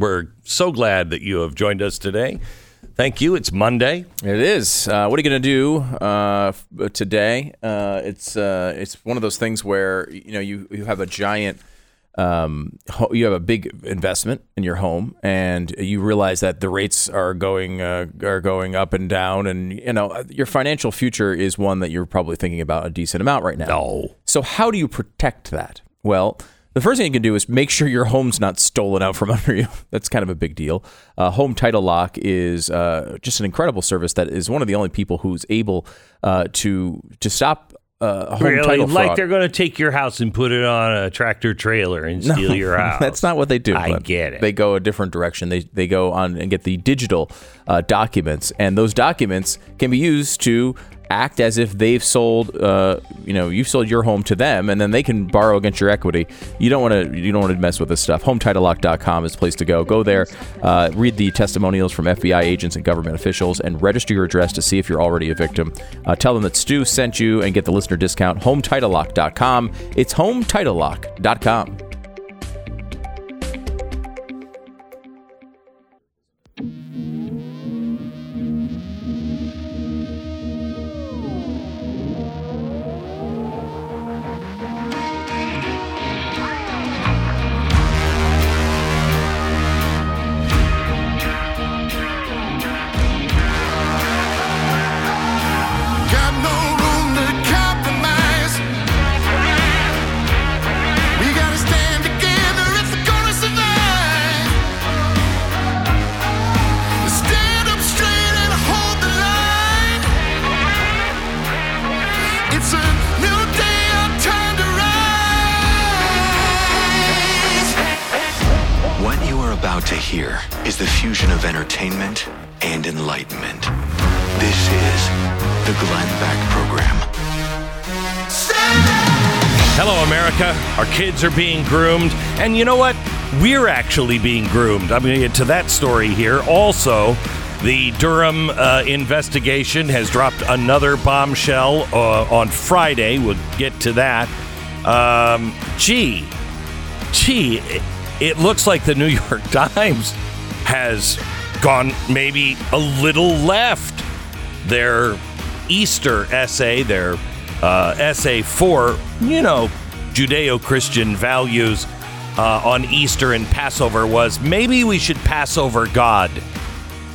We're so glad that you have joined us today. Thank you. It's Monday. It is. Uh, what are you going to do uh, today? Uh, it's uh, it's one of those things where you know you you have a giant. Um, ho- you have a big investment in your home, and you realize that the rates are going uh, are going up and down, and you know your financial future is one that you're probably thinking about a decent amount right now. No. So how do you protect that? Well, the first thing you can do is make sure your home's not stolen out from under you. That's kind of a big deal. Uh, Home Title Lock is uh, just an incredible service that is one of the only people who's able uh, to to stop uh, home Really? title Like they're going to take your house and put it on a tractor trailer and steal your house. That's not what they do. I get it. They go a different direction. They they go on and get the digital uh, documents, and those documents can be used to act as if they've sold, uh, you know, you've sold your home to them, and then they can borrow against your equity. You don't want to you don't want to mess with this stuff. HometitleLock.com is the place to go. Go there, uh, read the testimonials from FBI agents and government officials, and register your address to see if you're already a victim. Uh, tell them that Stu sent you and get the listener discount. HometitleLock.com. It's HometitleLock.com. kids are being groomed. And you know what? We're actually being groomed. I'm going to get to that story here. Also, the Durham uh, investigation has dropped another bombshell uh, on Friday. We'll get to that. Um, gee, gee, it, looks like the New York Times has gone maybe a little left. Their Easter essay, their uh, essay for, you know, Judeo Christian values uh, on Easter and Passover was maybe we should pass over God.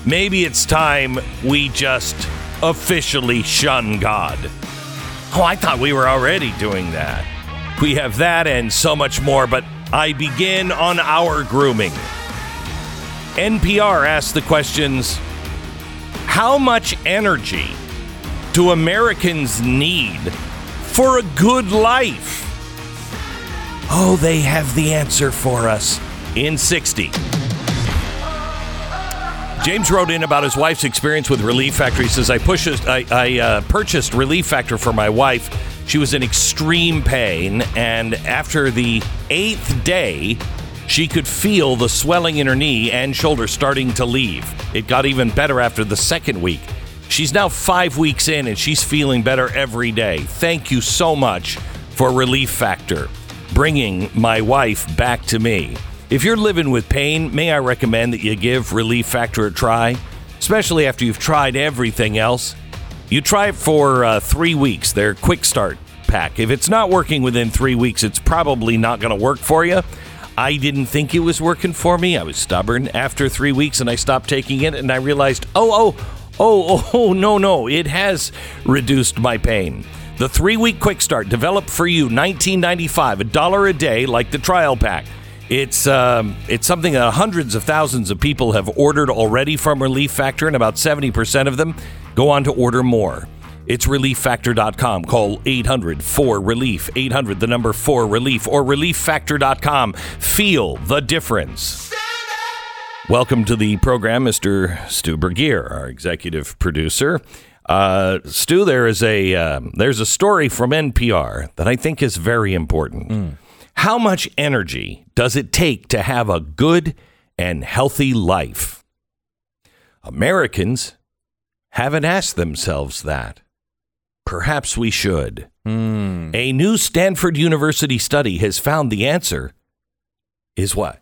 Maybe it's time we just officially shun God. Oh, I thought we were already doing that. We have that and so much more, but I begin on our grooming. NPR asked the questions How much energy do Americans need for a good life? Oh, they have the answer for us in 60. James wrote in about his wife's experience with Relief Factor. He says, I, pushed, I, I uh, purchased Relief Factor for my wife. She was in extreme pain, and after the eighth day, she could feel the swelling in her knee and shoulder starting to leave. It got even better after the second week. She's now five weeks in, and she's feeling better every day. Thank you so much for Relief Factor, bringing my wife back to me. If you're living with pain, may I recommend that you give Relief Factor a try, especially after you've tried everything else. You try it for uh, three weeks, their quick start pack. If it's not working within three weeks, it's probably not going to work for you. I didn't think it was working for me. I was stubborn after three weeks and I stopped taking it and I realized, oh, oh, oh, oh, oh, no, no, it has reduced my pain. The three week quick start developed for you, 1995, a dollar a day, like the trial pack. It's um, it's something that hundreds of thousands of people have ordered already from Relief Factor, and about 70% of them go on to order more. It's relieffactor.com. Call 800 4 Relief, 800 the number 4 Relief, or relieffactor.com. Feel the difference. Welcome to the program, Mr. Stu Burguiere, our executive producer. Uh, Stu, there is a um, there's a story from NPR that I think is very important. How much energy does it take to have a good and healthy life? Americans haven't asked themselves that. Perhaps we should. A new Stanford University study has found the answer is what?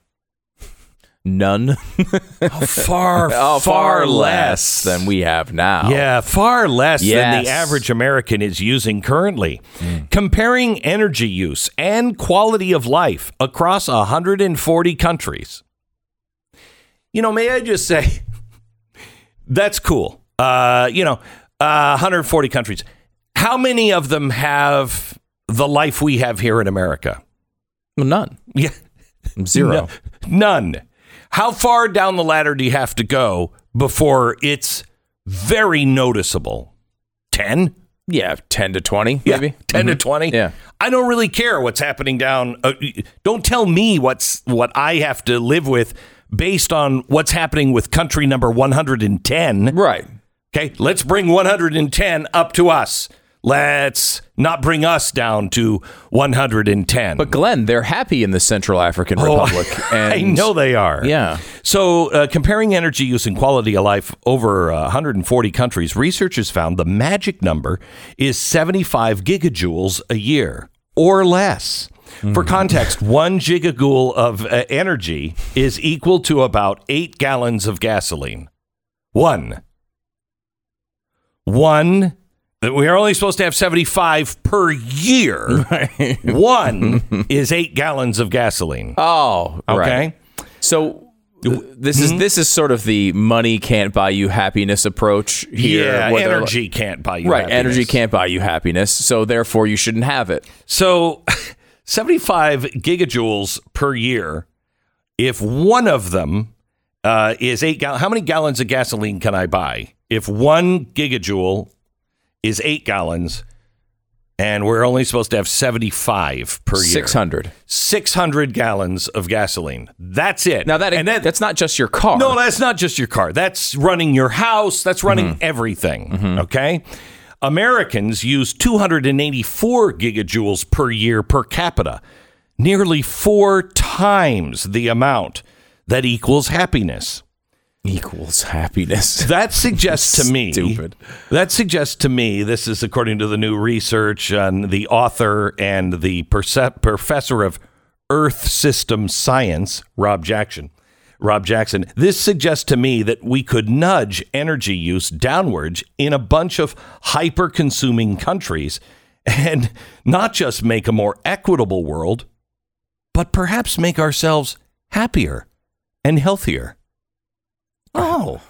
None. far, Oh, far less than we have now. Yeah, far less than the average American is using currently. Comparing energy use and quality of life across 140 countries. You know, may I just say, that's cool. Uh, you know, uh, 140 countries. How many of them have the life we have here in America? None. Yeah. Zero. No- none. How far down the ladder do you have to go before it's very noticeable? 10? Yeah, 10 to 20, Yeah, maybe. 10 to 20? Yeah. I don't really care what's happening down. Uh, don't tell me what's what I have to live with based on what's happening with country number 110. Right. Okay, let's bring 110 up to us. Let's not bring us down to 110. But Glenn, they're happy in the Central African Republic. And Oh, I know they are. Yeah. So, uh, comparing energy use and quality of life over uh, 140 countries, researchers found the magic number is 75 gigajoules a year or less. For context, one gigajoule of uh, energy is equal to about eight gallons of gasoline. One. One. We are only supposed to have 75 per year. One is eight gallons of gasoline. Oh, Okay. right. So this is this is sort of the money can't buy you happiness approach here. Yeah, energy can't buy you Right, happiness. energy can't buy you happiness, so therefore you shouldn't have it. So, 75 gigajoules per year. If one of them uh, is eight gallons, how many gallons of gasoline can I buy? If one gigajoule is eight gallons, and we're only supposed to have 75 per year, Six hundred. 600 gallons of gasoline. That's it. Now that and that, that's not just your car. no, that's not just your car. That's running your house. That's running mm-hmm. everything. Mm-hmm. Okay. Americans use 284 gigajoules per year per capita, nearly four times the amount that equals happiness. Equals happiness. That suggests to me. Stupid. That suggests to me. This is according to the new research on the author and the perce- professor of Earth System Science, Rob Jackson. Rob Jackson. This suggests to me that we could nudge energy use downwards in a bunch of hyper consuming countries and not just make a more equitable world, but perhaps make ourselves happier and healthier. Oh,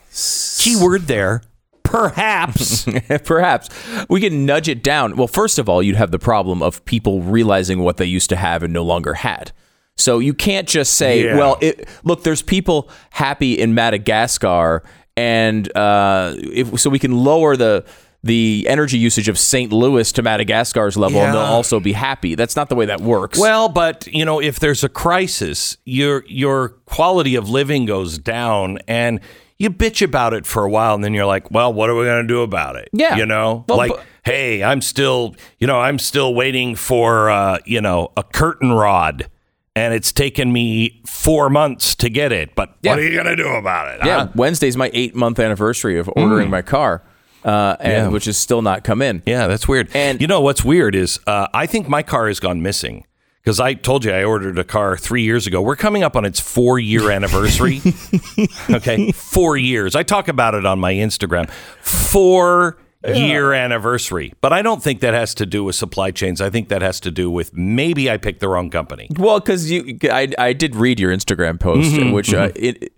key word there. Perhaps. Perhaps we can nudge it down. Well, first of all, you'd have the problem of people realizing what they used to have and no longer had. So you can't just say, Yeah. "Well, it, look, there's people happy in Madagascar, and uh, if, so we can lower the the energy usage of St. Louis to Madagascar's level, and they'll also be happy." That's not the way that works. Well, but you know, if there's a crisis, your your quality of living goes down, and you bitch about it for a while, and then you're like, "Well, what are we going to do about it?" Yeah. you know, Well, like, but- "Hey, I'm still, you know, I'm still waiting for, uh, you know, a curtain rod." And it's taken me four months to get it, but Yeah. what are you going to do about it? yeah, huh? Wednesday's my eight month anniversary of ordering my car, uh, and Yeah. which has still not come in. Yeah, that's weird. And- you know what's weird is uh, I think my car has gone missing because I told you I ordered a car three years ago. We're coming up on its four year anniversary. okay, four years. I talk about it on my Instagram. Four year anniversary. But I don't think that has to do with supply chains. I think that has to do with maybe I picked the wrong company. Well, because you, I, I did read your Instagram post, Mm-hmm, in which uh, it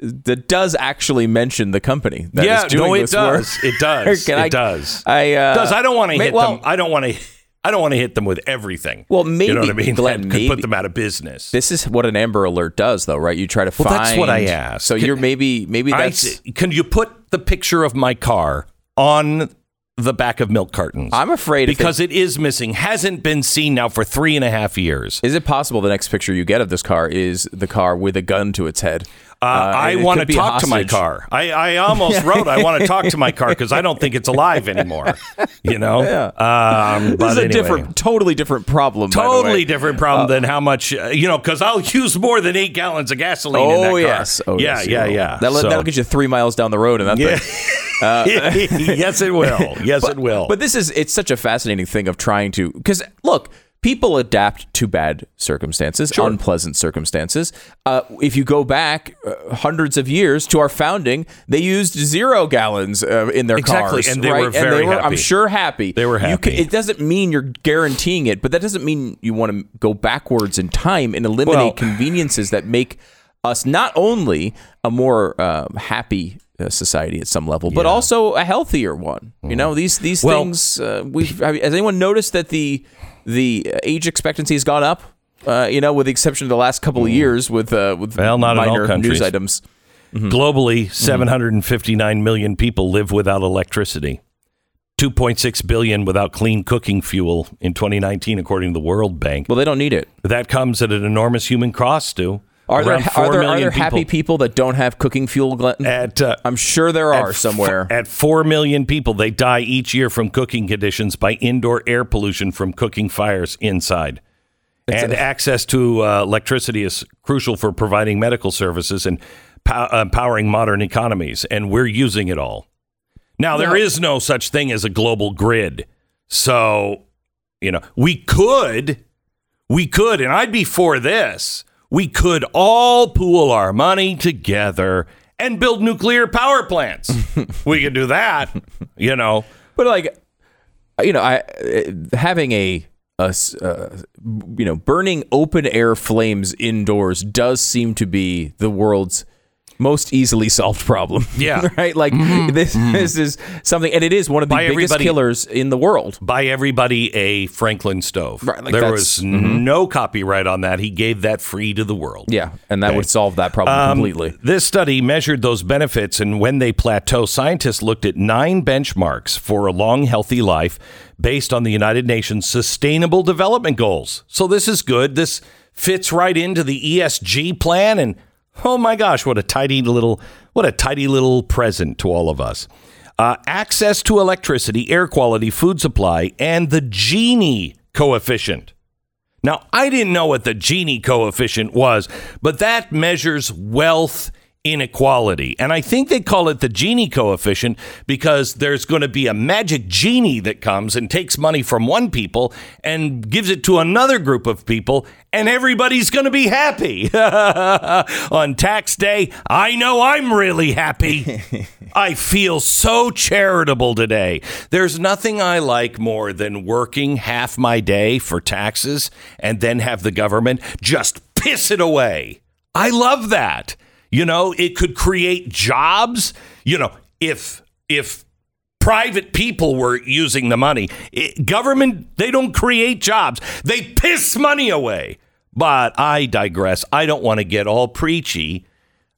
that does actually mention the company. That yeah, is doing no, it this work. does. It does. It I- does. I uh, It does. I don't want to hit well, them. I don't want to. I don't want to hit them with everything. Well, you know what I maybe, mean. Glenn, That could maybe. put them out of business. This is what an Amber Alert does, though, right? You try to Well, find. that's what I asked. So Can- you're maybe maybe that's. see. can you put the picture of my car on the back of milk cartons? I'm afraid because it is missing. Hasn't been seen now for three and a half years. Is it possible the next picture you get of this car is the car with a gun to its head? Uh, I want to talk to my car. I, I almost wrote, I want to talk to my car because I don't think it's alive anymore. You know? Um, This but is a anyway. different, totally different problem. Totally different problem than how much, uh, you know, because I'll use more than eight gallons of gasoline in that Oh car. yes. Oh, yeah, yes, you yeah, yeah. That'll, So- that'll get you three miles down the road, and that Yeah. thing. yes, it will. Yes, it will. But this is it's such a fascinating thing of trying to because look, people adapt to bad circumstances, unpleasant circumstances. Uh, if you go back uh, hundreds of years to our founding, they used zero gallons uh, in their Exactly, cars, and they right? were very happy. I'm sure happy. They were happy. ca- it doesn't mean you're guaranteeing it, but that doesn't mean you want to go backwards in time and eliminate Well- conveniences that make us not only a more uh, happy society at some level, but also a healthier one. You know, these these Mm. Well- things. Uh, we has anyone noticed that the the age expectancy has gone up? Uh, you know, with the exception of the last couple of years, with uh, with Mm. Well, not in all minor countries. news items. Globally, 759 million people live without electricity. 2.6 billion without clean cooking fuel in 2019, according to the World Bank. Well, they don't need it. That comes at an enormous human cost, Stu. Are there are 4 there, are there happy people that don't have cooking fuel, Glenn? At, uh, I'm sure there at are f- somewhere. At 4 million people, they die each year from cooking conditions by indoor air pollution from cooking fires inside. and access to uh, electricity is crucial for providing medical services and pow- uh, powering modern economies, and we're using it all. Now, there is no such thing as a global grid. So, you know, we could, we could, and I'd be for this. We could all pool our money together and build nuclear power plants. we could do that, you know. But like, you know, I having a uh, you know burning open air flames indoors does seem to be the world's most easily solved problem. Yeah. right. Like this, this is something, and it is one of the By biggest killers in the world. buy everybody a Franklin stove. Right, like there that's- mm-hmm. was no copyright on that. He gave that free to the world. Yeah, and that Okay. would solve that problem Um, completely. This study measured those benefits, and when they plateau, scientists looked at nine benchmarks for a long, healthy life based on the United Nations Sustainable Development Goals. So this is good. This fits right into the ESG plan, and oh my gosh, what a tidy little, what a tidy little present to all of us. Uh, access to electricity, air quality, food supply, and the Gini coefficient. Now, I didn't know what the Gini coefficient was, but that measures wealth inequality. And I think they call it the Gini coefficient because there's going to be a magic genie that comes and takes money from one people and gives it to another group of people, and everybody's going to be happy. On tax day, I know I'm really happy. I feel so charitable today. There's nothing I like more than working half my day for taxes and then have the government just piss it away. I love that. You know, it could create jobs. You know, if if private people were using the money, it, government they don't create jobs. They piss money away. But I digress. I don't want to get all preachy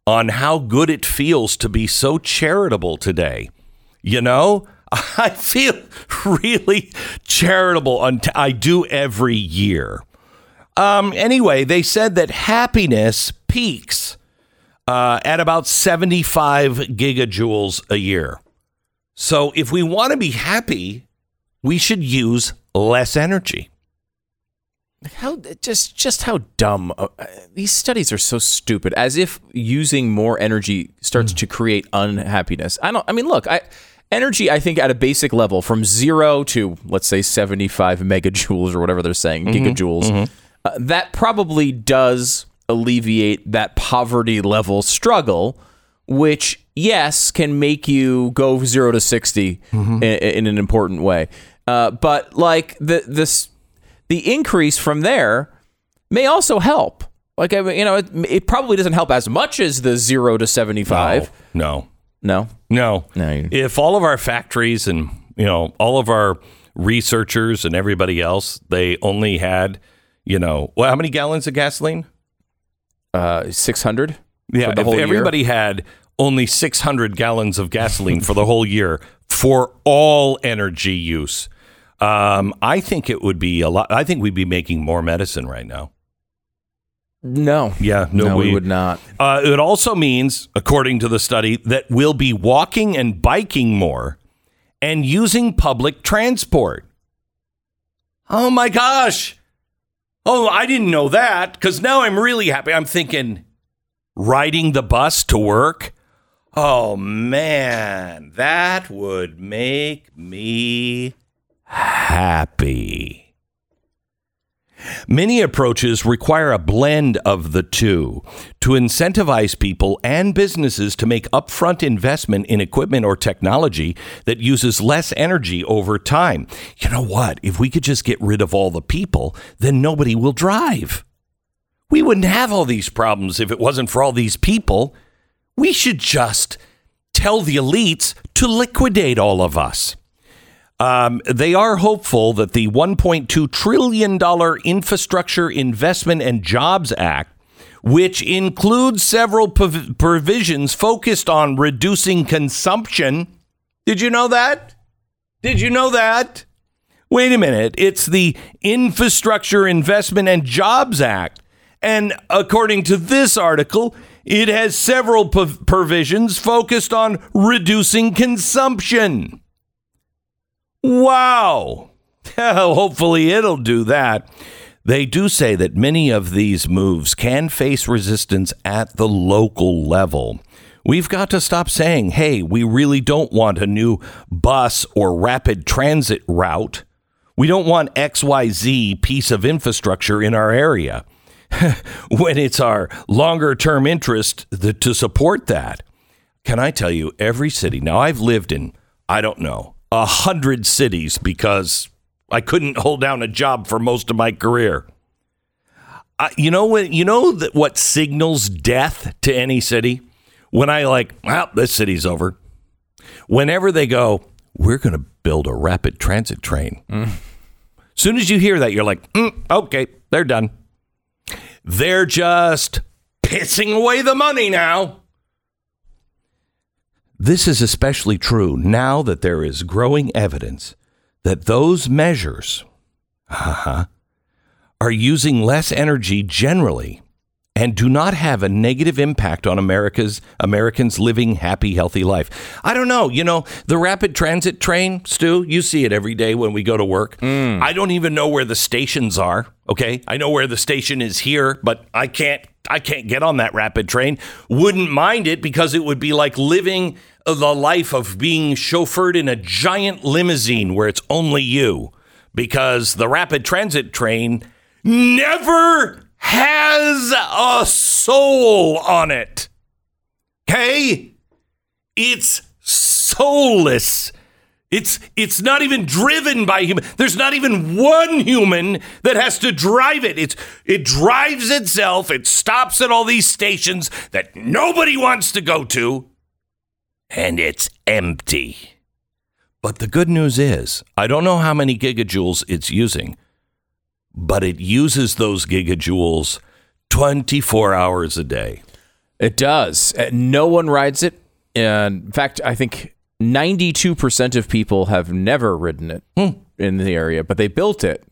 on how good it feels to be so charitable today. You know, I feel really charitable. On I do every year. Um, anyway, they said that happiness peaks uh, at about 75 gigajoules a year. So if we want to be happy, we should use less energy. How just just how dumb uh, these studies are so stupid. As if using more energy starts to create unhappiness. I don't. I mean, look, I energy. I think at a basic level, from zero to let's say seventy five megajoules or whatever they're saying, Mm-hmm. gigajoules. Uh, that probably does alleviate that poverty level struggle, which yes can make you go zero to 60 Mm-hmm. in, in an important way. Uh, but like the this the increase from there may also help. Like I mean, you know, it, it probably doesn't help as much as the zero to seventy five. No, No, no, No, you- If all of our factories and you know all of our researchers and everybody else, they only had you know well, how many gallons of gasoline? Uh, six hundred. Yeah, the if whole year? everybody had only 600 gallons of gasoline for the whole year for all energy use, um, I think it would be a lot. I think we'd be making more medicine right now. No, Yeah, no, no, we, we would not. Uh, it also means, according to the study, that we'll be walking and biking more and using public transport. Oh my gosh. Oh, I didn't know that because now I'm really happy. I'm thinking riding the bus to work. Oh man, that would make me happy. Many approaches require a blend of the two to incentivize people and businesses to make upfront investment in equipment or technology that uses less energy over time. You know what? If we could just get rid of all the people, then nobody will drive. We wouldn't have all these problems if it wasn't for all these people. We should just tell the elites to liquidate all of us. Um, they are hopeful that the $1.2 trillion Infrastructure Investment and Jobs Act, which includes several prov- provisions focused on reducing consumption. Did you know that? Did you know that? Wait a minute. It's the Infrastructure Investment and Jobs Act. And according to this article, it has several provisions focused on reducing consumption. Wow. Hopefully it'll do that. They do say that many of these moves can face resistance at the local level. We've got to stop saying, hey, we really don't want a new bus or rapid transit route. We don't want XYZ piece of infrastructure in our area when it's our longer term interest to support that. Can I tell you, every city, now I've lived in, I don't know, a hundred cities because I couldn't hold down a job for most of my career. You know what? You know that what signals death to any city when I like, well, this city's over. Whenever they go, we're going to build a rapid transit train. Soon as you hear that, you're like, mm, okay, they're done. They're just pissing away the money now. This is especially true now that there is growing evidence that those measures uh-huh, are using less energy generally and do not have a negative impact on America's Americans living happy healthy life. I don't know, you know, the rapid transit train, Stu, you see it every day when we go to work. Mm. I don't even know where the stations are, okay? I know where the station is here, but I can't I can't get on that rapid train. Wouldn't mind it because it would be like living the life of being chauffeured in a giant limousine where it's only you because the rapid transit train never has a soul on it. Okay? It's soulless. It's it's not even driven by human. There's not even one human that has to drive it. It's it drives itself. It stops at all these stations that nobody wants to go to and it's empty. But the good news is, I don't know how many gigajoules it's using, but it uses those gigajoules 24 hours a day. It does. Uh, No one rides it. And in fact, I think 92% of people have never ridden it in the area, but they built it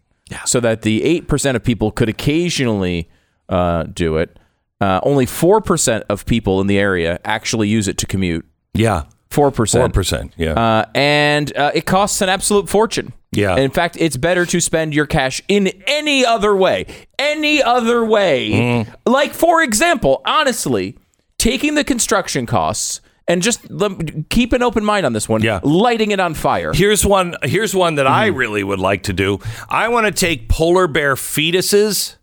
so that the 8% of people could occasionally uh, do it. Uh, only 4% of people in the area actually use it to commute. Yeah. 4%. 4%. Yeah. Uh, and uh, it costs an absolute fortune. Yeah. In fact, it's better to spend your cash in any other way. Any other way. Mm-hmm. Like, for example, honestly, taking the construction costs and just keep an open mind on this one. Yeah. Lighting it on fire. Here's one. Here's one that I really would like to do. I want to take polar bear fetuses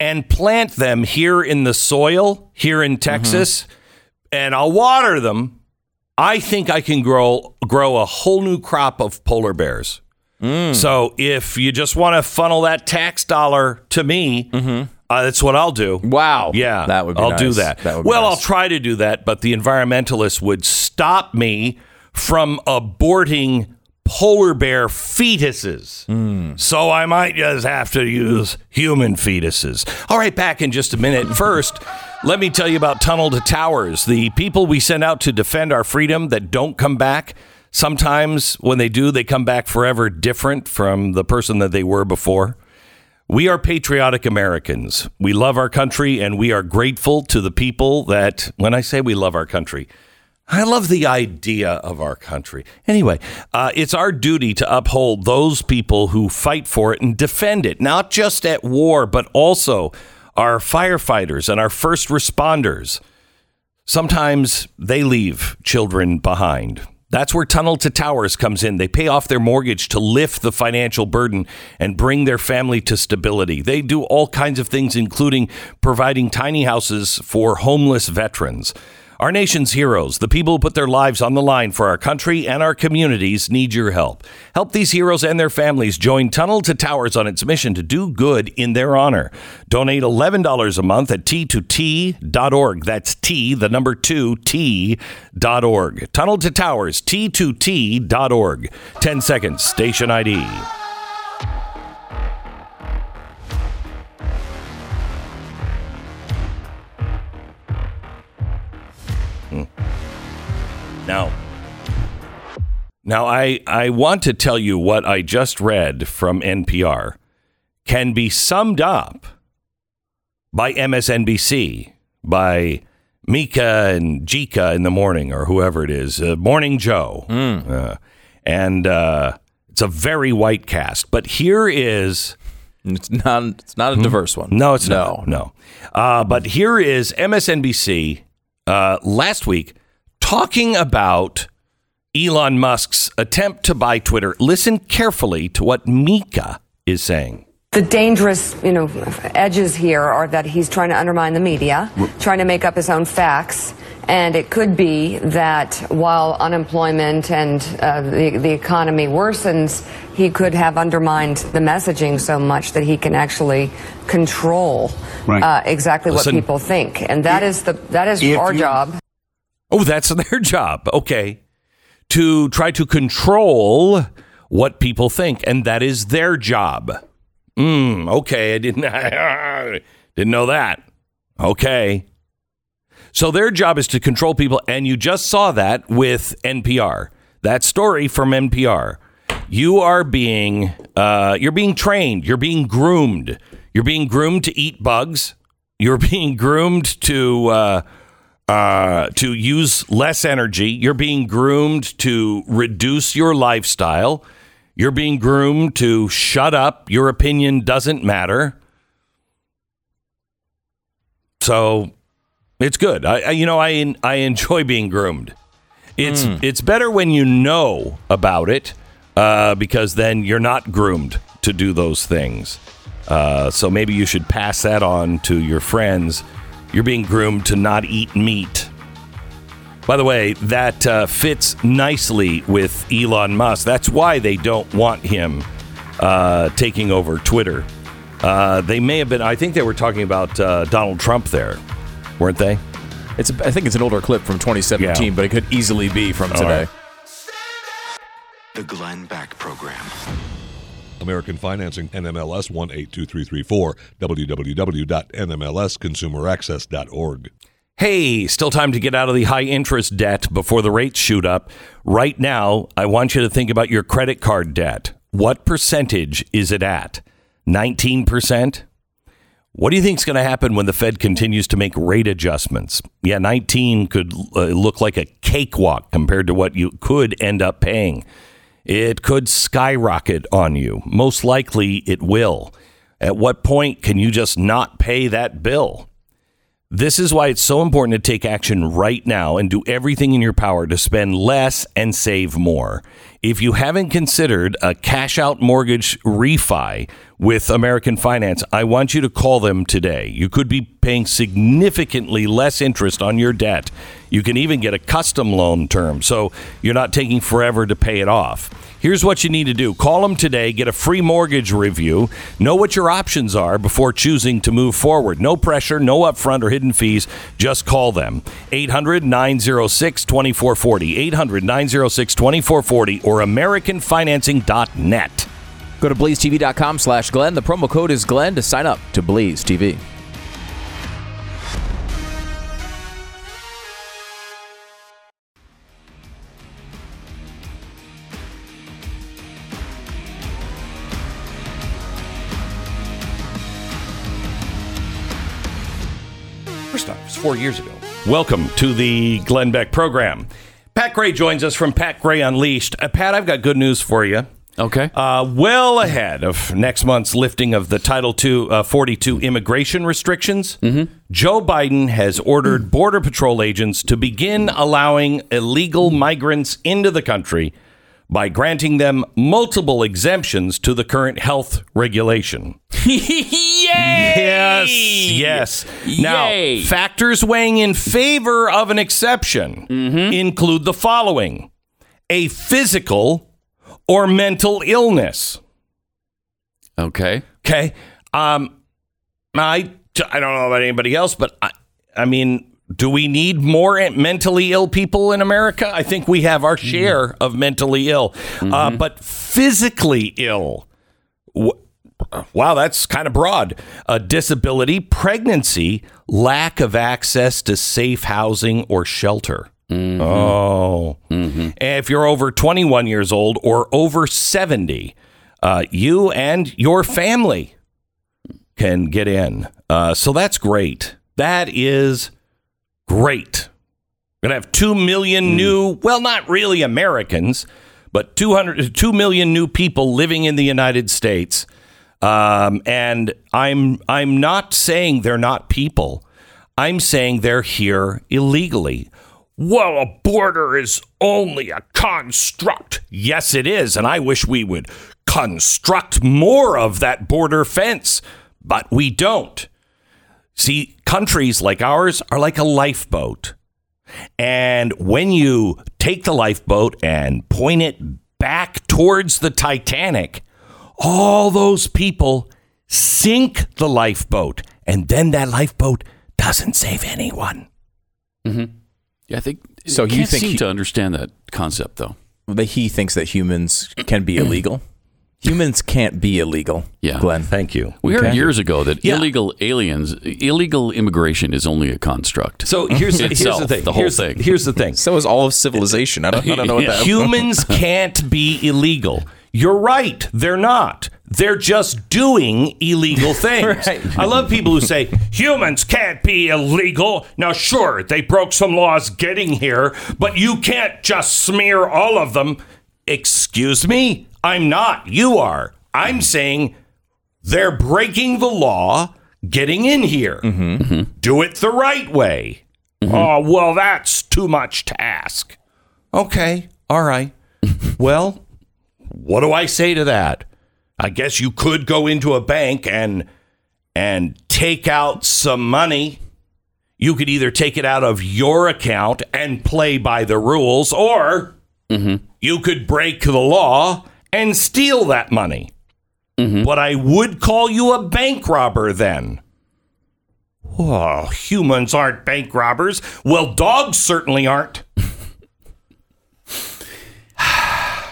and plant them here in the soil here in Texas, and I'll water them. I think I can grow grow a whole new crop of polar bears. So if you just want to funnel that tax dollar to me, uh, that's what I'll do. Wow. Yeah, That would be I'll do that. That well, I'll try to do that, but the environmentalists would stop me from aborting polar bear fetuses. Hmm. So I might just have to use human fetuses. All right, back in just a minute. First, let me tell you about Tunnel to Towers, the people we send out to defend our freedom that don't come back. Sometimes when they do, they come back forever different from the person that they were before. We are patriotic Americans. We love our country and we are grateful to the people that, when I say we love our country, I love the idea of our country. Anyway, uh, it's our duty to uphold those people who fight for it and defend it, not just at war, but also our firefighters and our first responders. Sometimes they leave children behind. That's where Tunnel to Towers comes in. They pay off their mortgage to lift the financial burden and bring their family to stability. They do all kinds of things, including providing tiny houses for homeless veterans. Our nation's heroes, the people who put their lives on the line for our country and our communities, need your help. Help these heroes and their families join Tunnel to Towers on its mission to do good in their honor. Donate $11 a month at t2t.org. That's T, the number 2, T.org. Tunnel to Towers, t2t.org. 10 seconds, station ID. Now, now I, I want to tell you what I just read from NPR can be summed up by MSNBC, by Mika and Jika in the morning, or whoever it is, uh, Morning Joe. Uh, and uh, it's a very white cast. But here is. It's not. It's not a diverse one. Hmm? No, it's not. No. Uh, but here is MSNBC uh, last week talking about Elon Musk's attempt to buy Twitter. Listen carefully to what Mika is saying. The dangerous, you know, edges here are that he's trying to undermine the media, trying to make up his own facts. And it could be that while unemployment and uh, the, the economy worsens, he could have undermined the messaging so much that he can actually control Right. uh, exactly Listen. what people think. And that is the that is our you- job. Oh, that's their job. Okay. To try to control what people think. And that is their job. Mm, okay. I didn't, didn't know that. Okay. So their job is to control people. And you just saw that with NPR. That story from NPR. You are being, uh, you're being trained. You're being groomed. You're being groomed to eat bugs. You're being groomed to, uh, uh, to use less energy. You're being groomed to reduce your lifestyle. You're being groomed to shut up. Your opinion doesn't matter. So it's good. I, I you know I I enjoy being groomed. It's it's better when you know about it uh, because then you're not groomed to do those things. Uh, so maybe you should pass that on to your friends. You're being groomed to not eat meat. By the way, that uh, fits nicely with Elon Musk. That's why they don't want him uh, taking over Twitter. Uh, they may have been. I think they were talking about uh, Donald Trump there, weren't they? It's. I think it's an older clip from 2017, Yeah. but it could easily be from today. right. The Glenn Beck Program. American Financing, NMLS 182334, www.nmlsconsumeraccess.org. Hey, still time to get out of the high interest debt before the rates shoot up. Right now, I want you to think about your credit card debt. What percentage is it at? 19%? What do you think is going to happen when the Fed continues to make rate adjustments? Yeah, 19 could uh, look like a cakewalk compared to what you could end up paying. It could skyrocket on you. Most likely it will. At what point can you just not pay that bill? This is why it's so important to take action right now and do everything in your power to spend less and save more. If you haven't considered a cash out mortgage refi with American Finance, I want you to call them today. You could be paying significantly less interest on your debt. You can even get a custom loan term, so you're not taking forever to pay it off. Here's what you need to do call them today, get a free mortgage review, know what your options are before choosing to move forward. No pressure, no upfront or hidden fees. Just call them 800 906 2440. 800 906 2440 or AmericanFinancing.net. Go to blazetv.com slash Glenn. The promo code is Glenn to sign up to Blaze TV. First off, it's four years ago. Welcome to the Glenn Beck program. Pat Gray joins us from Pat Gray Unleashed. Uh, Pat, I've got good news for you. Okay. Uh, well ahead of next month's lifting of the Title II, uh, 42 immigration restrictions, Joe Biden has ordered Border Patrol agents to begin allowing illegal migrants into the country by granting them multiple exemptions to the current health regulation. Yes, yes. Now, Yay. factors weighing in favor of an exception include the following a physical or mental illness. Okay. Okay. Um, I, I don't know about anybody else, but I, I mean, do we need more mentally ill people in America? I think we have our share of mentally ill, uh, but physically ill. Wow, that's kind of broad. A disability, pregnancy, lack of access to safe housing or shelter. Oh. And if you're over 21 years old or over 70, uh, you and your family can get in. Uh, so that's great. That is great. We're going to have 2 million new, well, not really Americans, but 200, 2 million new people living in the United States. Um, and I'm, I'm not saying they're not people. I'm saying they're here illegally. Well, a border is only a construct. Yes, it is. And I wish we would construct more of that border fence, but we don't. See, countries like ours are like a lifeboat. And when you take the lifeboat and point it back towards the Titanic, all those people sink the lifeboat. And then that lifeboat doesn't save anyone. Mm-hmm. Yeah, I think. So you think seem he- to understand that concept though. That he thinks that humans can be illegal. humans can't be illegal. Yeah. Glenn. Thank you. We heard years ago that Yeah. illegal aliens, illegal immigration is only a construct. So here's, here's Itself, the thing. the whole here's, thing. Here's the thing. So is all of civilization. I don't, I don't know what that. Humans can't be illegal. You're right. They're not. They're just doing illegal things. Right. I love people who say humans can't be illegal. Now, sure, they broke some laws getting here, but you can't just smear all of them. Excuse me? I'm not. You are. I'm saying they're breaking the law getting in here. Mm-hmm. Mm-hmm. Do it the right way. Oh, well, that's too much to ask. Okay. All right. well, what do I say to that? I guess you could go into a bank and and take out some money. You could either take it out of your account and play by the rules, or mm-hmm. you could break the law and steal that money. Mm-hmm. But I would call you a bank robber then. Oh, humans aren't bank robbers. Well, dogs certainly aren't.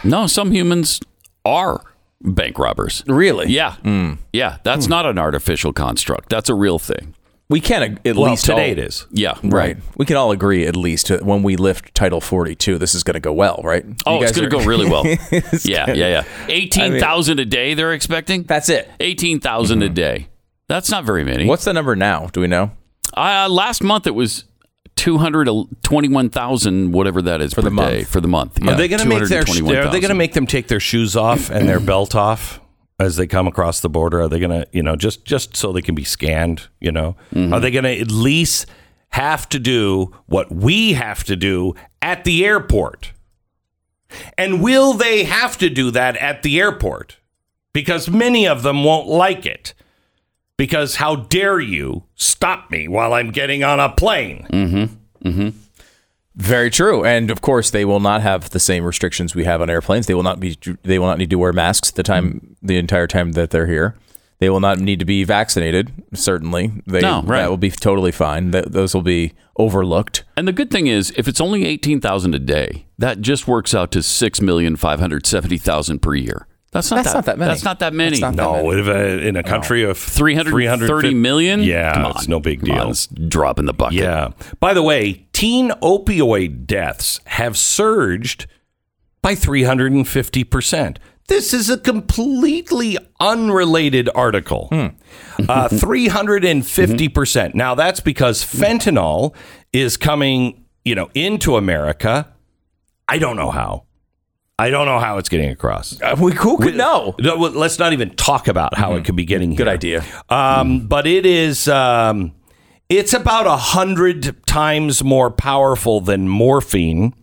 No, some humans are bank robbers. Really? Yeah. Hmm. Yeah. That's hmm. not an artificial construct. That's a real thing. We can at Well, least today all- it is. Yeah. Right. We can all agree at least when we lift Title 42, this is going to go well, right? Oh, it's going to are- go really well. Yeah, yeah, yeah. 18,000 a day they're expecting? That's it. 18,000 a hmm. day. That's not very many. What's the number now? Do we know? Uh, last month it was 221,000 whatever that is for the day, month. for the month. Are they going to make their Are they going to make them take their shoes off and their belt off as they come across the border? Are they going to, you know, just just so they can be scanned? You know, mm-hmm. are they going to at least have to do what we have to do at the airport? And will they have to do that at the airport? Because many of them won't like it. Because how dare you stop me while I'm getting on a plane? Mm-hmm. Mm-hmm. Very true. And of course, they will not have the same restrictions we have on airplanes. They will not be. They will not need to wear masks the time, the entire time that they're here. They will not need to be vaccinated. Certainly, they, No, right. that will be totally fine. Th- those will be overlooked. And the good thing is, if it's only 18,000 a day, that just works out to 6,570,000 per year. That's not That's that, not that many. That's not that many. That's not that No, many. uh, in a country of 330 million? Yeah, Come on. it's no big Come on, deal. it's a drop in the bucket. Yeah. By the way, teen opioid deaths have surged by 350%. This is a completely unrelated article. Uh, 350%. Now, that's because fentanyl is coming, you know, into America. I don't know how. I don't know how it's getting across. Uh, we, who could know? No, Let's not even talk about how it could be getting Good here. idea. Um, but it is. Um, it's about a hundred times more powerful than morphine,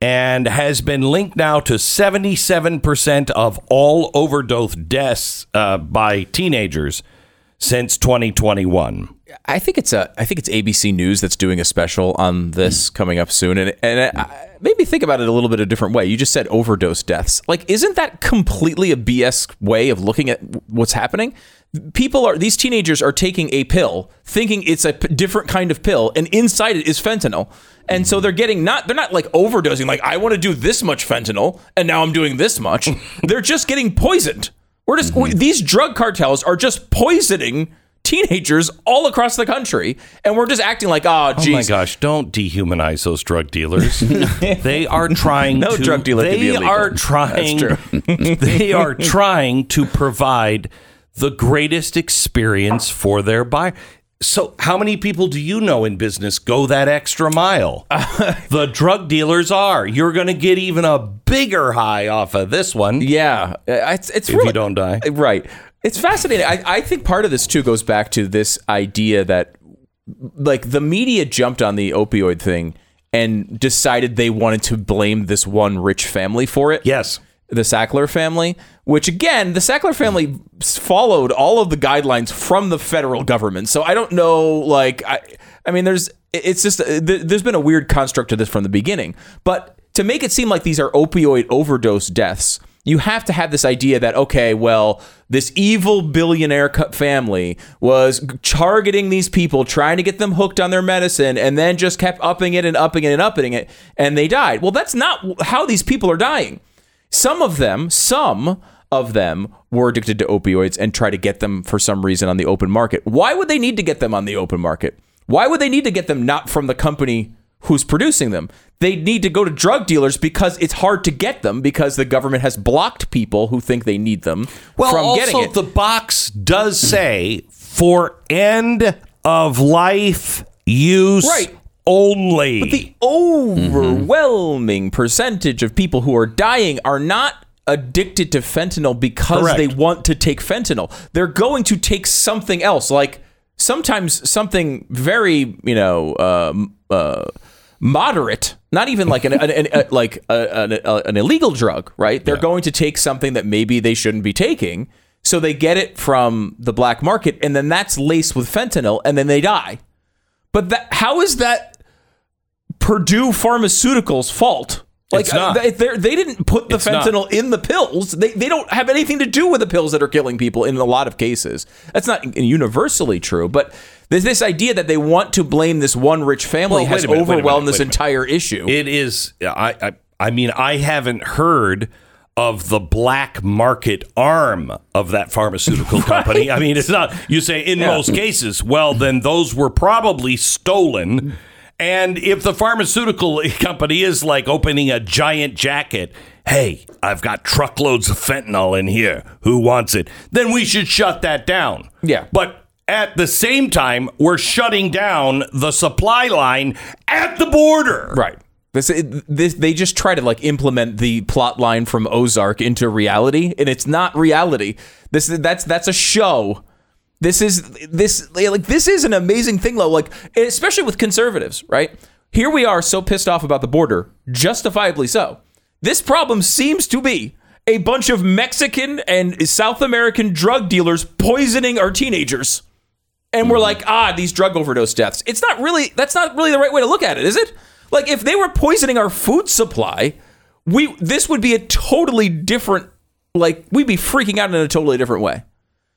and has been linked now to seventy-seven percent of all overdose deaths uh, by teenagers since 2021. I think it's a. I think it's ABC News that's doing a special on this mm. coming up soon, and and it made me think about it a little bit a different way. You just said overdose deaths. Like, isn't that completely a BS way of looking at what's happening? People are these teenagers are taking a pill, thinking it's a p- different kind of pill, and inside it is fentanyl. And so mm-hmm. they're getting not they're not like overdosing. Like I want to do this much fentanyl, and now I'm doing this much. they're just getting poisoned. We're just mm-hmm. we- these drug cartels are just poisoning teenagers all across the country, and we're just acting like, oh, Oh my gosh! Don't dehumanize those drug dealers. they are trying. No to, drug dealer They be are trying. That's they are trying to provide the greatest experience for their buyer. So, how many people do you know in business go that extra mile? the drug dealers are. You're going to get even a bigger high off of this one yeah, it's it's if really, you don't die. right. It's fascinating. I, I think part of this too goes back to this idea that like the media jumped on the opioid thing and decided they wanted to blame this one rich family for it. Yes. the Sackler family, which again, the Sackler family followed all of the guidelines from the federal government. So I don't know, like, I, I mean, there's, it's just, uh, there's been a weird construct to this from the beginning. But to make it seem like these are opioid overdose deaths, you have to have this idea that, okay, well, this evil billionaire family was targeting these people, trying to get them hooked on their medicine, and then just kept upping it and upping it and upping it, and they died. Well, that's not how these people are dying. Some of them, some of them were addicted to opioids and try to get them for some reason on the open market. Why would they need to get them on the open market? Why would they need to get them not from the company who's producing them? They need to go to drug dealers because it's hard to get them because the government has blocked people who think they need them Well, from also getting it. the box does say for end of life use Right. only. But the overwhelming percentage of people who are dying are not addicted to fentanyl because Correct. they want to take fentanyl. They're going to take something else, like sometimes something very, you know, um, uh, moderate. Not even like an, an, an a, like a, an, a, an illegal drug, right? They're going to take something that maybe they shouldn't be taking. So they get it from the black market, and then that's laced with fentanyl, and then they die. But that, how is that Purdue Pharmaceuticals' fault? Like not. they they're- didn't put the It's not. fentanyl in the pills. They they don't have anything to do with the pills that are killing people in a lot of cases. That's not universally true, but there's this idea that they want to blame this one rich family Well, has minute, overwhelmed minute, this wait a minute. entire issue. it is. I, I. I mean, I haven't heard of the black market arm of that pharmaceutical company. I mean, it's not. You say in most cases. Well, then those were probably stolen. And if the pharmaceutical company is like opening a giant jacket, hey, I've got truckloads of fentanyl in here. Who wants it? Then we should shut that down. Yeah. But at the same time, we're shutting down the supply line at the border. Right. This, this they just try to like implement the plot line from Ozark into reality, and it's not reality. This that's that's a show. This is this like this is an amazing thing though. Like especially with conservatives, right? Here we are so pissed off about the border, justifiably so. This problem seems to be a bunch of Mexican and South American drug dealers poisoning our teenagers and we're like, ah, these drug overdose deaths. It's not really that's not really the right way to look at it, is it? Like if they were poisoning our food supply, we this would be a totally different like we'd be freaking out in a totally different way.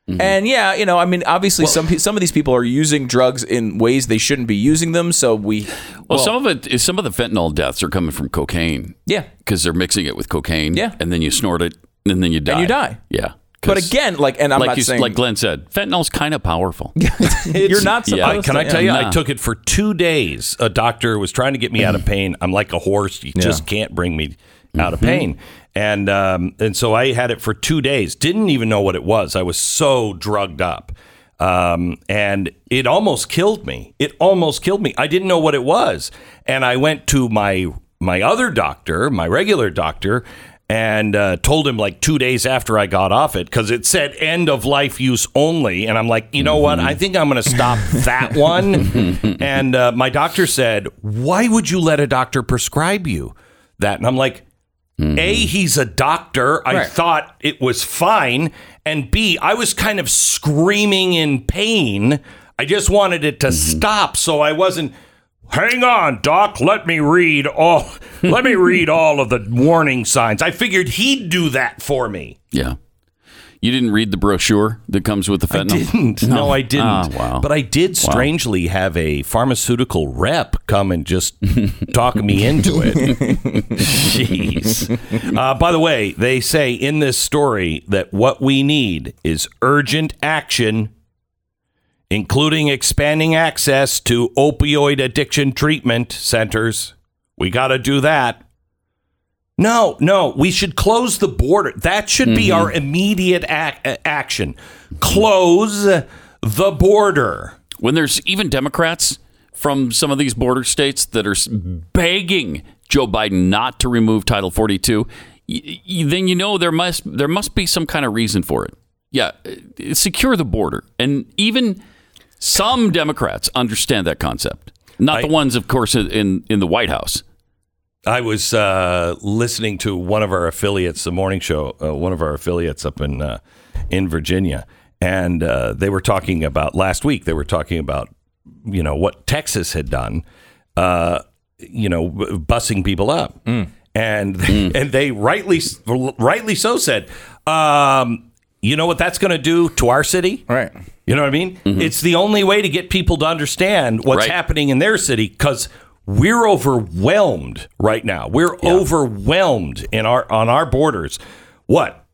And yeah, you know, I mean, obviously, some some of these people are using drugs in ways they shouldn't be using them. So we, Well, some of it is some of the fentanyl deaths are coming from cocaine. yeah. because they're mixing it with cocaine. Yeah. and then you snort it, and then you die. you die. Yeah, But 'Cause again, like, and I'm like not you, saying like Glenn said, fentanyl's kind of powerful. you're not supposed. Yeah. I, can I to, tell you, I took it for two days. A doctor was trying to get me out of pain. I'm like a horse; you just can't bring me out of pain. And um, and so I had it for two days. Didn't even know what it was. I was so drugged up, um, and it almost killed me. It almost killed me. I didn't know what it was, and I went to my my other doctor, my regular doctor, and uh, told him like two days after I got off it because it said end of life use only. And I'm like, you know what? I think I'm going to stop that one. and uh, my doctor said, why would you let a doctor prescribe you that? And I'm like, A, he's a doctor. I thought it was fine. And B, I was kind of screaming in pain. I just wanted it to stop so I wasn't. Hang on, doc. Let me read all. let me read all of the warning signs. I figured he'd do that for me. Yeah. You didn't read the brochure that comes with the fentanyl? I didn't. No, I didn't. Ah, wow. But I did strangely have a pharmaceutical rep come and just talk me into it. Jeez. Uh, by the way, they say in this story that what we need is urgent action, including expanding access to opioid addiction treatment centers. We got to do that. No, no, we should close the border. That should be our immediate ac- uh, action. Close the border. when there's even Democrats from some of these border states that are begging Joe Biden not to remove Title 42, y- y- then you know there must there must be some kind of reason for it. Yeah, uh, secure the border, and even some Democrats understand that concept. Not the ones, of course, in in the White House. I was uh, listening to one of our affiliates, the morning show, uh, one of our affiliates up in uh, in Virginia, and uh, they were talking about last week. They were talking about you know what Texas had done, uh, you know, b- bussing people up, and and they rightly rightly so said, um, you know what that's going to do to our city, Right. You know what I mean? Mm-hmm. It's the only way to get people to understand what's Right. happening in their city because we're overwhelmed right now. We're overwhelmed in our on our borders. What?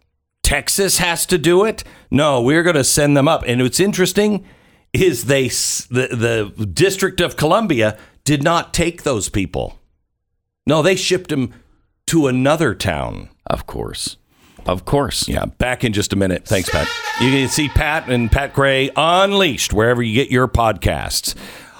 Texas has to do it? No, we're going to send them up. And what's interesting is they the the District of Columbia did not take those people. No, they shipped them to another town. Of course, of course. Yeah, back in just a minute. Thanks, Pat. You can see Pat and Pat Gray unleashed wherever you get your podcasts.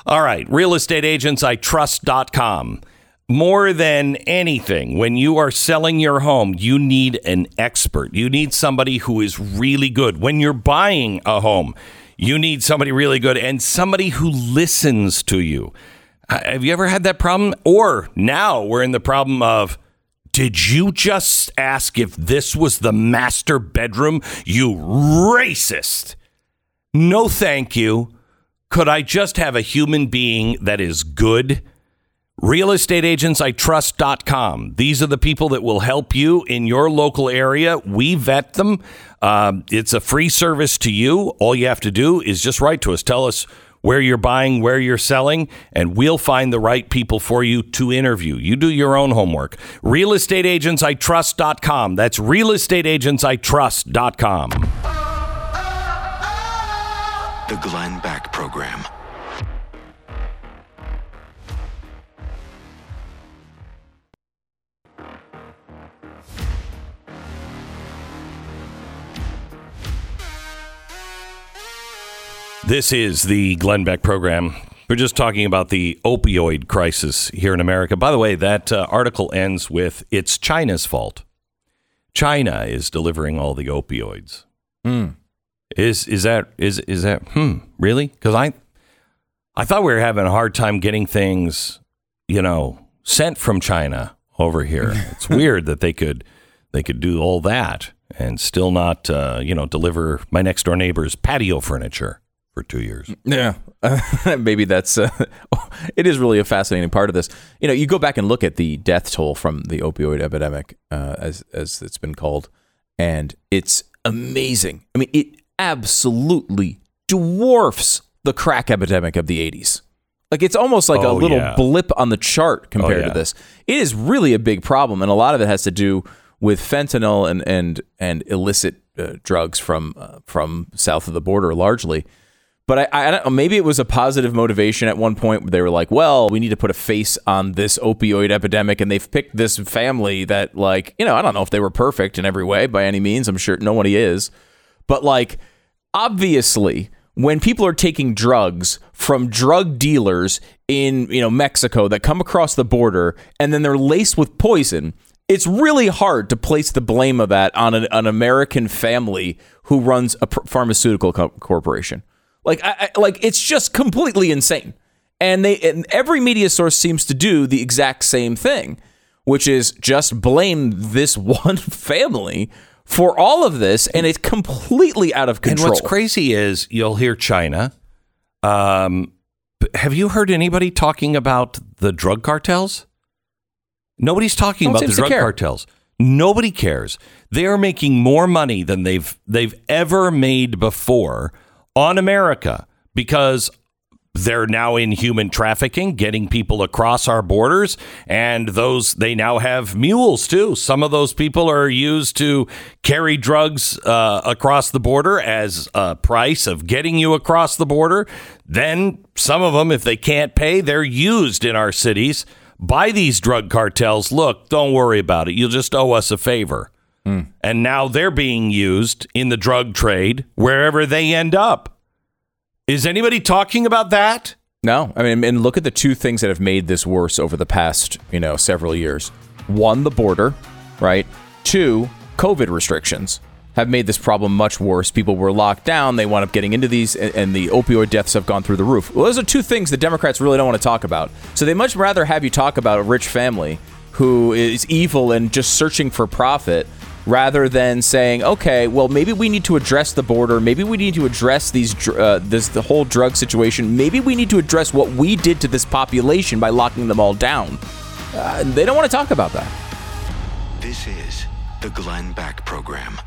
All right, Real estate agents, I realestateagentsitrust.com. More than anything, when you are selling your home, you need an expert. You need somebody who is really good. When you're buying a home, you need somebody really good and somebody who listens to you. Have you ever had that problem? Or now we're in the problem of did you just ask if this was the master bedroom? You racist. No, thank you. Could I just have a human being that is good? realestateagentsitrust.com. These are the people that will help you in your local area. We vet them. Um, it's a free service to you. All you have to do is just write to us. Tell us where you're buying, where you're selling, and we'll find the right people for you to interview. You do your own homework. realestateagentsitrust.com. That's realestateagentsitrust.com. The Glenn Beck Program. This is the Glenn Beck program. We're just talking about the opioid crisis here in America. By the way, that uh, article ends with it's China's fault. China is delivering all the opioids. Is is that is is that hmm really? Because I I thought we were having a hard time getting things, you know, sent from China over here. it's weird that they could they could do all that and still not uh, you know deliver my next door neighbor's patio furniture for two years. Yeah, maybe that's. Uh, it is really a fascinating part of this. You know, you go back and look at the death toll from the opioid epidemic, uh, as as it's been called, and it's amazing. I mean, it absolutely dwarfs the crack epidemic of the '80s. Like it's almost like a Oh, little yeah. blip on the chart compared yeah. to this. It is really a big problem, and a lot of it has to do with fentanyl and and and illicit uh, drugs from uh, from south of the border, largely. But I, I maybe it was a positive motivation at one point where they were like, well, we need to put a face on this opioid epidemic. And they've picked this family that, like, you know, I don't know if they were perfect in every way by any means. I'm sure nobody is. But, like, obviously, when people are taking drugs from drug dealers in, you know, Mexico that come across the border and then they're laced with poison, it's really hard to place the blame of that on an, an American family who runs a pr- pharmaceutical co- corporation. Like, I, I, like it's just completely insane. And they, and every media source seems to do the exact same thing, which is just blame this one family for all of this, and it's completely out of control. And what's crazy is you'll hear China. Um, have you heard anybody talking about the drug cartels? Nobody's talking No about the drug cartels. Nobody cares. They are making more money than they've they've ever made before on America because they're now in human trafficking, getting people across our borders, and those they now have mules too. Some of those people are used to carry drugs uh, across the border as a price of getting you across the border. Then some of them, if they can't pay, they're used in our cities by these drug cartels. Look, don't worry about it. You'll just owe us a favor. Hmm. And now they're being used in the drug trade wherever they end up. Is anybody talking about that? No, I mean, and look at the two things that have made this worse over the past, you know, several years. One, the border, right? Two, COVID restrictions have made this problem much worse. People were locked down; they wound up getting into these, and, and the opioid deaths have gone through the roof. Well, those are two things the Democrats really don't want to talk about. So they much rather have you talk about a rich family who is evil and just searching for profit rather than saying, okay, well, maybe we need to address the border. Maybe we need to address these, uh, this the whole drug situation. Maybe we need to address what we did to this population by locking them all down. Uh, they don't want to talk about that. This is the Glenn Beck Program.